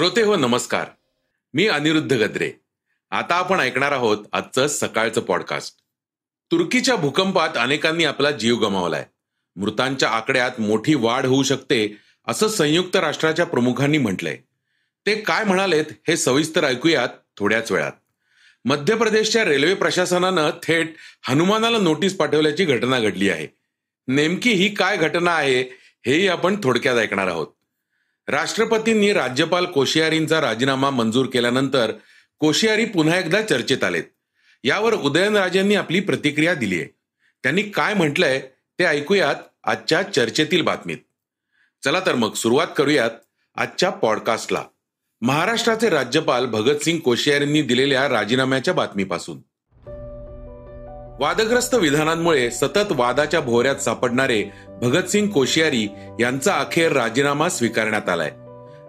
श्रोते हो नमस्कार. मी अनिरुद्ध गद्रे. आता आपण ऐकणार आहोत आजचं सकाळचं पॉडकास्ट तुर्कीच्या भूकंपात अनेकांनी आपला जीव गमावलाय. मृतांच्या आकड्यात मोठी वाढ होऊ शकते असं संयुक्त राष्ट्राच्या प्रमुखांनी म्हटलंय. ते काय म्हणालेत हे सविस्तर ऐकूयात थोड्याच वेळात. मध्य प्रदेशच्या रेल्वे प्रशासनानं थेट हनुमानाला नोटीस पाठवल्याची घटना घडली आहे. नेमकी ही काय घटना आहे हेही आपण थोडक्यात ऐकणार आहोत. राष्ट्रपतींनी राज्यपाल कोशियारींचा राजीनामा मंजूर केल्यानंतर कोशियारी पुन्हा एकदा चर्चेत आलेत. यावर उदयनराजेंनी आपली प्रतिक्रिया दिली आहे. त्यांनी काय म्हटलंय ते ऐकूयात आजच्या चर्चेतील बातमीत. चला तर मग सुरुवात करूयात आजच्या पॉडकास्टला महाराष्ट्राचे राज्यपाल भगतसिंग कोश्यारींनी दिलेल्या राजीनाम्याच्या बातमीपासून. वादग्रस्त विधानांमुळे सतत वादाच्या भोवऱ्यात सापडणारे भगतसिंग कोश्यारी यांचा अखेर राजीनामा स्वीकारण्यात आलाय.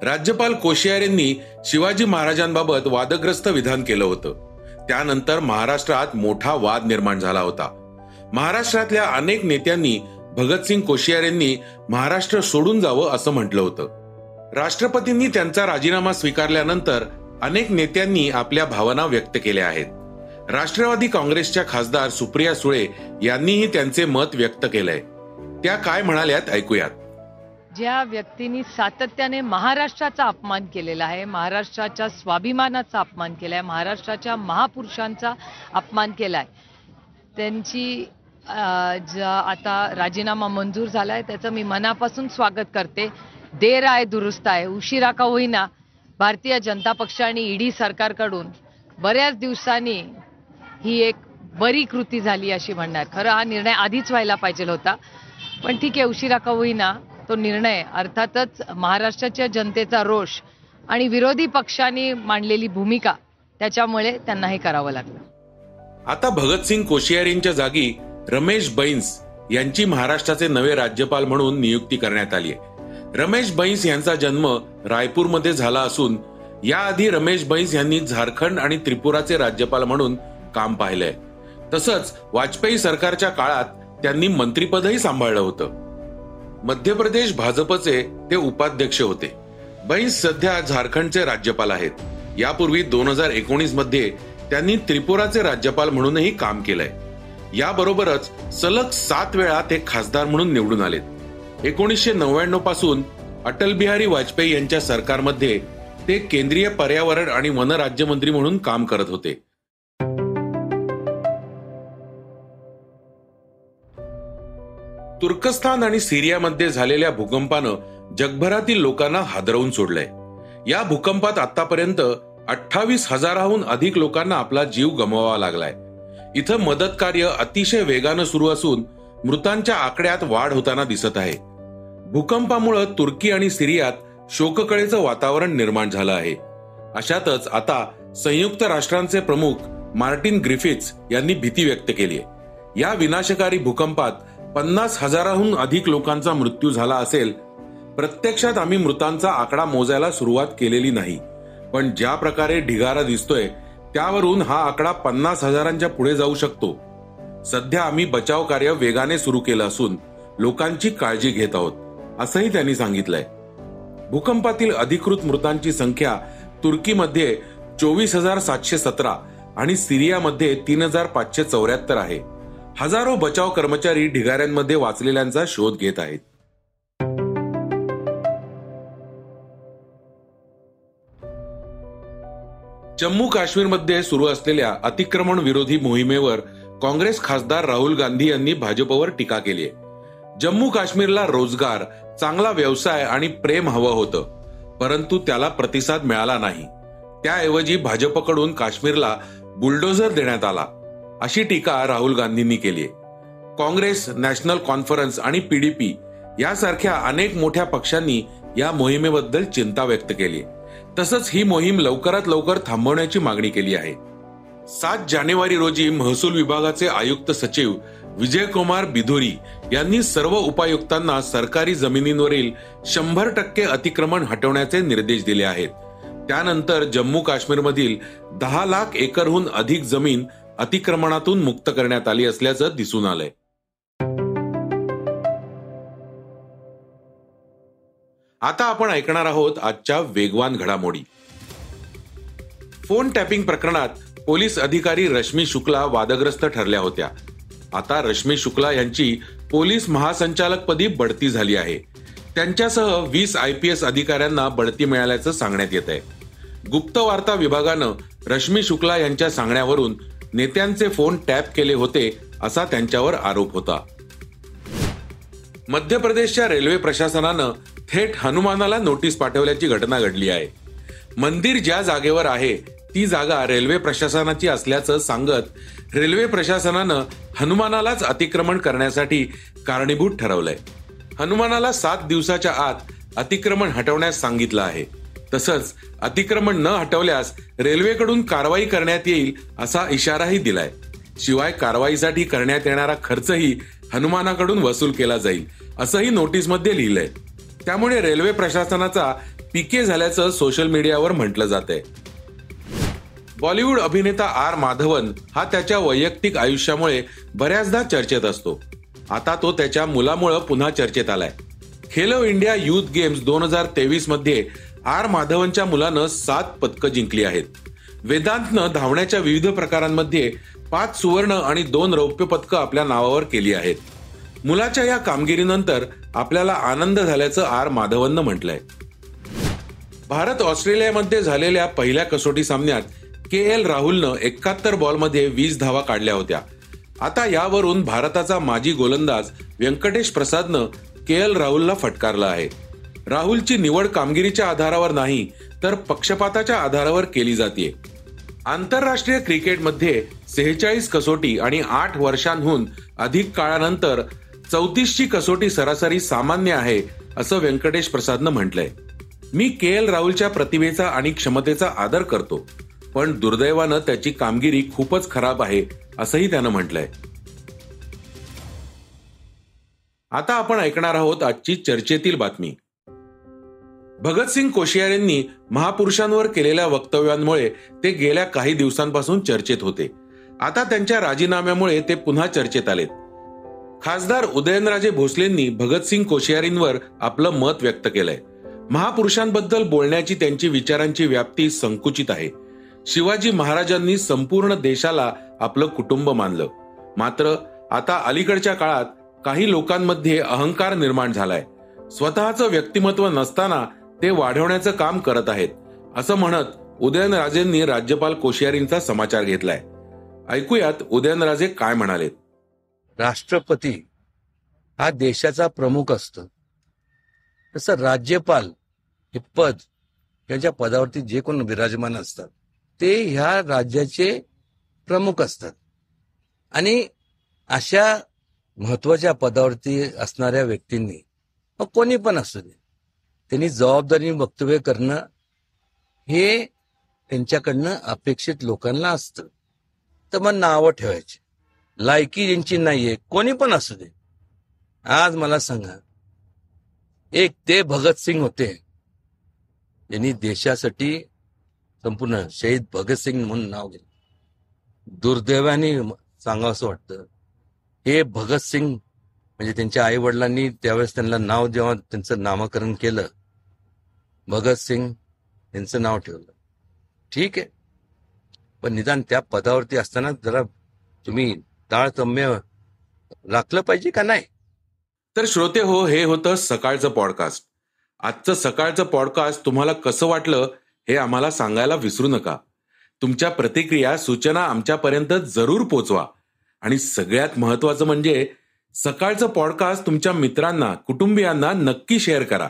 राज्यपाल कोश्यारींनी शिवाजी महाराजांबाबत वादग्रस्त विधान केलं होतं. त्यानंतर महाराष्ट्रात मोठा वाद निर्माण झाला होता. महाराष्ट्रातल्या अनेक नेत्यांनी भगतसिंग कोश्यारींनी महाराष्ट्र सोडून जावं असं म्हटलं होतं. राष्ट्रपतींनी त्यांचा राजीनामा स्वीकारल्यानंतर अनेक नेत्यांनी आपल्या भावना व्यक्त केल्या आहेत. राष्ट्रवादी काँग्रेसच्या खासदार सुप्रिया सुळे यांनीही त्यांचे मत व्यक्त केलंय. त्या काय म्हणाल्यात ऐकूयात. ज्या व्यक्तींनी सातत्याने महाराष्ट्राचा अपमान केलेला आहे महाराष्ट्राच्या स्वाभिमानाचा अपमान केलाय महाराष्ट्राच्या महापुरुषांचा अपमान केलाय त्यांची ज्या आता राजीनामा मंजूर झालाय त्याचं मी मनापासून स्वागत करते. देर आहे दुरुस्त आहे उशिरा का होईना भारतीय जनता पक्ष आणि ईडी सरकारकडून बऱ्याच दिवसांनी ही एक बरी कृती झाली अशी म्हणणार. खरं हा निर्णय आधीच व्हायला पाहिजे होता. पण ठीक आहे उशिरा का होईना तो निर्णय अर्थातच महाराष्ट्राच्या जनतेचा रोष आणि विरोधी पक्षांनी मांडलेली भूमिका त्याच्यामुळे त्यांना हे करावं लागलं. आता भगतसिंग कोशियारींच्या जागी रमेश बैन्स यांची महाराष्ट्राचे नवे राज्यपाल म्हणून नियुक्ती करण्यात आली आहे. रमेश बैस यांचा जन्म रायपूरमध्ये झाला असून याआधी रमेश बैस यांनी झारखंड आणि त्रिपुराचे राज्यपाल म्हणून काम पाहिलंय. तसंच वाजपेयी सरकारच्या काळात त्यांनी मंत्रीपदही सांभाळलं होतं. मध्य प्रदेश भाजपचे ते उपाध्यक्ष होते. बैस सध्या झारखंडचे राज्यपाल आहेत. यापूर्वी दोन हजार एकोणीसमध्ये त्यांनी त्रिपुराचे राज्यपाल म्हणूनही काम केलंय. याबरोबरच सलग सात वेळा ते खासदार म्हणून निवडून आलेत. एकोणीसशे नव्याण्णवपासून अटल बिहारी वाजपेयी यांच्या सरकारमध्ये ते केंद्रीय पर्यावरण आणि वन राज्यमंत्री म्हणून काम करत होते. तुर्कस्तान आणि सिरियामध्ये झालेल्या भूकंपानं जगभरातील लोकांना हादरवून सोडलंय. या भूकंपात आतापर्यंत अठ्ठावीस हजाराहून अधिक लोकांना आपला जीव गमवावा लागलाय. इथं मदत कार्य अतिशय वेगानं सुरू असून मृतांच्या आकड्यात वाढ होताना दिसत आहे. भूकंपामुळे तुर्की आणि सिरियात शोककळेचं वातावरण निर्माण झालं आहे. अशातच आता संयुक्त राष्ट्रांचे प्रमुख मार्टिन ग्रिफिथ्स यांनी भीती व्यक्त केली आहे या विनाशकारी भूकंपात पन्नास हजाराहून अधिक लोकांचा मृत्यू झाला असेल प्रत्यक्षात आम्ही मृतांचा आकडा मोजायला सुरुवात केलेली नाही. पण ज्या प्रकारे ढिगारा दिसतोय त्यावरून हा आकडा पन्नास हजारांच्या पुढे जाऊ शकतो. सध्या आम्ही बचाव कार्य वेगाने सुरू केलं असून लोकांची काळजी घेत आहोत असंही त्यांनी सांगितलंय. भूकंपातील अधिकृत मृतांची संख्या तुर्कीमध्ये चोवीस हजार सातशे सतरा आणि सिरियामध्ये तीन हजार पाचशे चौऱ्याहत्तर आहे. हजारो बचाव कर्मचारी ढिगाऱ्यांमध्ये वाचलेल्यांचा शोध घेत आहेत. जम्मू काश्मीरमध्ये सुरू असलेल्या अतिक्रमण विरोधी मोहिमेवर काँग्रेस खासदार राहुल गांधी यांनी भाजपवर टीका केली आहे. जम्मू काश्मीरला रोजगार चांगला व्यवसाय आणि प्रेम हवं होतं परंतु त्याला प्रतिसाद मिळाला नाही. त्याऐवजी भाजपकडून काश्मीरला बुलडोझर देण्यात आला. अशी टीका राहुल गांधींनी केली काँग्रेस नॅशनल कॉन्फरन्स आणि पीडीपी यासारख्या अनेक मोठ्या पक्षांनी या मोहिमेबद्दल चिंता व्यक्त केली तसंच ही मोहीम लवकरात लवकर थांबवण्याची मागणी केली आहे. सात जानेवारी रोजी महसूल विभागाचे आयुक्त सचिव विजयकुमार बिधुरी यांनी सर्व उपायुक्तांना सरकारी जमिनींवरील शंभर टक्के अतिक्रमण हटवण्याचे निर्देश दिले आहेत. त्यानंतर जम्मू काश्मीरमधील दहा लाख एकरहून अधिक जमीन अतिक्रमणातून मुक्त करण्यात आली असल्याचं दिसून आलंय. आता आपण ऐकणार आहोत आजच्या वेगवान घडामोडी. फोन टॅपिंग प्रकरणात पोलीस अधिकारी रश्मी शुक्ला वादग्रस्त ठरल्या होत्या. आता रश्मी शुक्ला यांची पोलीस महासंचालकपदी बढती झाली आहे. त्यांच्यासह वीस आय पी एस अधिकाऱ्यांना बढती मिळाल्याचं सांगण्यात येत आहे गुप्त वार्ता विभागानं रश्मी शुक्ला यांच्या सांगण्यावरून नेत्यांचे फोन टॅप केले होते असा त्यांच्यावर आरोप होता. मध्य प्रदेशच्या रेल्वे प्रशासनानं थेट हनुमानाला नोटीस पाठवल्याची घटना घडली आहे. मंदिर ज्या जागेवर आहे ती जागा रेल्वे प्रशासनाची असल्याचं सांगत रेल्वे प्रशासनानं हनुमानालाच अतिक्रमण करण्यासाठी कारणीभूत ठरवलंय. हनुमानाला सात दिवसाच्या आत अतिक्रमण हटवण्यास सांगितलं आहे. तसंच अतिक्रमण न हटवल्यास रेल्वेकडून कारवाई करण्यात येईल असा इशाराही दिलाय. शिवाय कारवाईसाठी करण्यात येणारा खर्चही हनुमानाकडून वसूल केला जाईल असंही नोटीसमध्ये लिहिलंय. त्यामुळे रेल्वे प्रशासनाचा पीके झाल्याचं सोशल मीडियावर म्हटलं जात आहे बॉलिवूड अभिनेता आर माधवन हा त्याच्या वैयक्तिक आयुष्यामुळे बऱ्याचदा चर्चेत असतो. आता तो त्याच्या मुलामुळं पुन्हा चर्चेत आलाय. खेलो इंडिया युथ गेम्स दोन हजार तेवीसमध्ये आर माधवनच्या मुलानं सात पदकं जिंकली आहेत. वेदांतनं धावण्याच्या विविध प्रकारांमध्ये पाच सुवर्ण आणि दोन रौप्य पदकं आपल्या नावावर केली आहेत. मुलाच्या या कामगिरीनंतर आपल्याला आनंद झाल्याचं आर माधवननं म्हटलंय. भारत ऑस्ट्रेलियामध्ये झालेल्या पहिल्या कसोटी सामन्यात के एल राहुलनं एकाहत्तर बॉलमध्ये वीस धावा काढल्या होत्या. आता यावरून भारताचा माजी गोलंदाज व्यंकटेश प्रसादनं के एल राहुलला फटकारला आहे. राहुलची निवड कामगिरीच्या आधारावर नाही तर पक्षपाताच्या आधारावर केली जाते आंतरराष्ट्रीय क्रिकेटमध्ये सेहेचाळीस कसोटी आणि आठ वर्षांहून अधिक काळानंतर चौतीसची कसोटी सरासरी सामान्य आहे असं व्यंकटेश प्रसादनं म्हटलंय. मी के एल राहुलच्या प्रतिभेचा आणि क्षमतेचा आदर करतो पण दुर्दैवानं त्याची कामगिरी खूपच खराब आहे असंही त्यानं म्हटलंय. आता आपण ऐकणार आहोत आजची चर्चेतील बातमी. भगतसिंग कोशियारींनी यांनी महापुरुषांवर केलेल्या वक्तव्यांमुळे ते गेल्या काही दिवसांपासून चर्चेत होते. आता त्यांच्या राजीनाम्यामुळे ते पुन्हा चर्चेत आलेत. खासदार उदयनराजे भोसलेंनी भगतसिंग कोश्यारींवर आपलं मत व्यक्त केलंय. महापुरुषांबद्दल बोलण्याची त्यांची विचारांची व्याप्ती संकुचित आहे. शिवाजी महाराजांनी संपूर्ण देशाला आपलं कुटुंब मानलं. मात्र आता अलीकडच्या काळात काही लोकांमध्ये अहंकार निर्माण झालाय. स्वतःचं व्यक्तिमत्व नसताना ते वाढवण्याचं काम करत आहेत. असं म्हणत उदयनराजेंनी राज्यपाल कोश्यारींचा समाचार घेतलाय. ऐकूयात उदयनराजे काय म्हणाले राष्ट्रपती हा देशाचा प्रमुख असतो. तसं राज्यपाल हे पद यांच्या पदावरती जे कोण विराजमान असतात ते ह्या राज्याचे प्रमुख असतात. आणि अशा महत्त्वाच्या पदावरती असणाऱ्या व्यक्तींनी मग कोणी पण असू दे त्यांनी जबाबदारी वक्तव्य करणं हे त्यांच्याकडनं अपेक्षित लोकांना असतं. तर मग नावं ठेवायची. लायकी ज्यांची नाहीये कोणी पण असू दे. आज मला सांगा एक ते भगतसिंग होते. यांनी देशासाठी संपूर्ण शहीद भगतसिंग म्हणून नाव घेतलं. दुर्दैवाने सांगावं असं वाटतं. हे भगतसिंग म्हणजे त्यांच्या आई वडिलांनी त्यावेळेस त्यांना नाव जेव्हा त्यांचं नामकरण केलं भगतसिंग यांचं नाव ठेवलं. ठीक आहे. पण निदान त्या पदावरती असताना जरा तुम्ही ताळतम्य राखलं पाहिजे का नाही? तर श्रोते हो हे होतं सकाळचं पॉडकास्ट आजचं सकाळचं पॉडकास्ट तुम्हाला कसं वाटलं हे आम्हाला सांगायला विसरू नका. तुमच्या प्रतिक्रिया सूचना आमच्यापर्यंत जरूर पोचवा. आणि सगळ्यात महत्वाचं म्हणजे सकाळचं पॉडकास्ट तुमच्या मित्रांना कुटुंबियांना नक्की शेअर करा.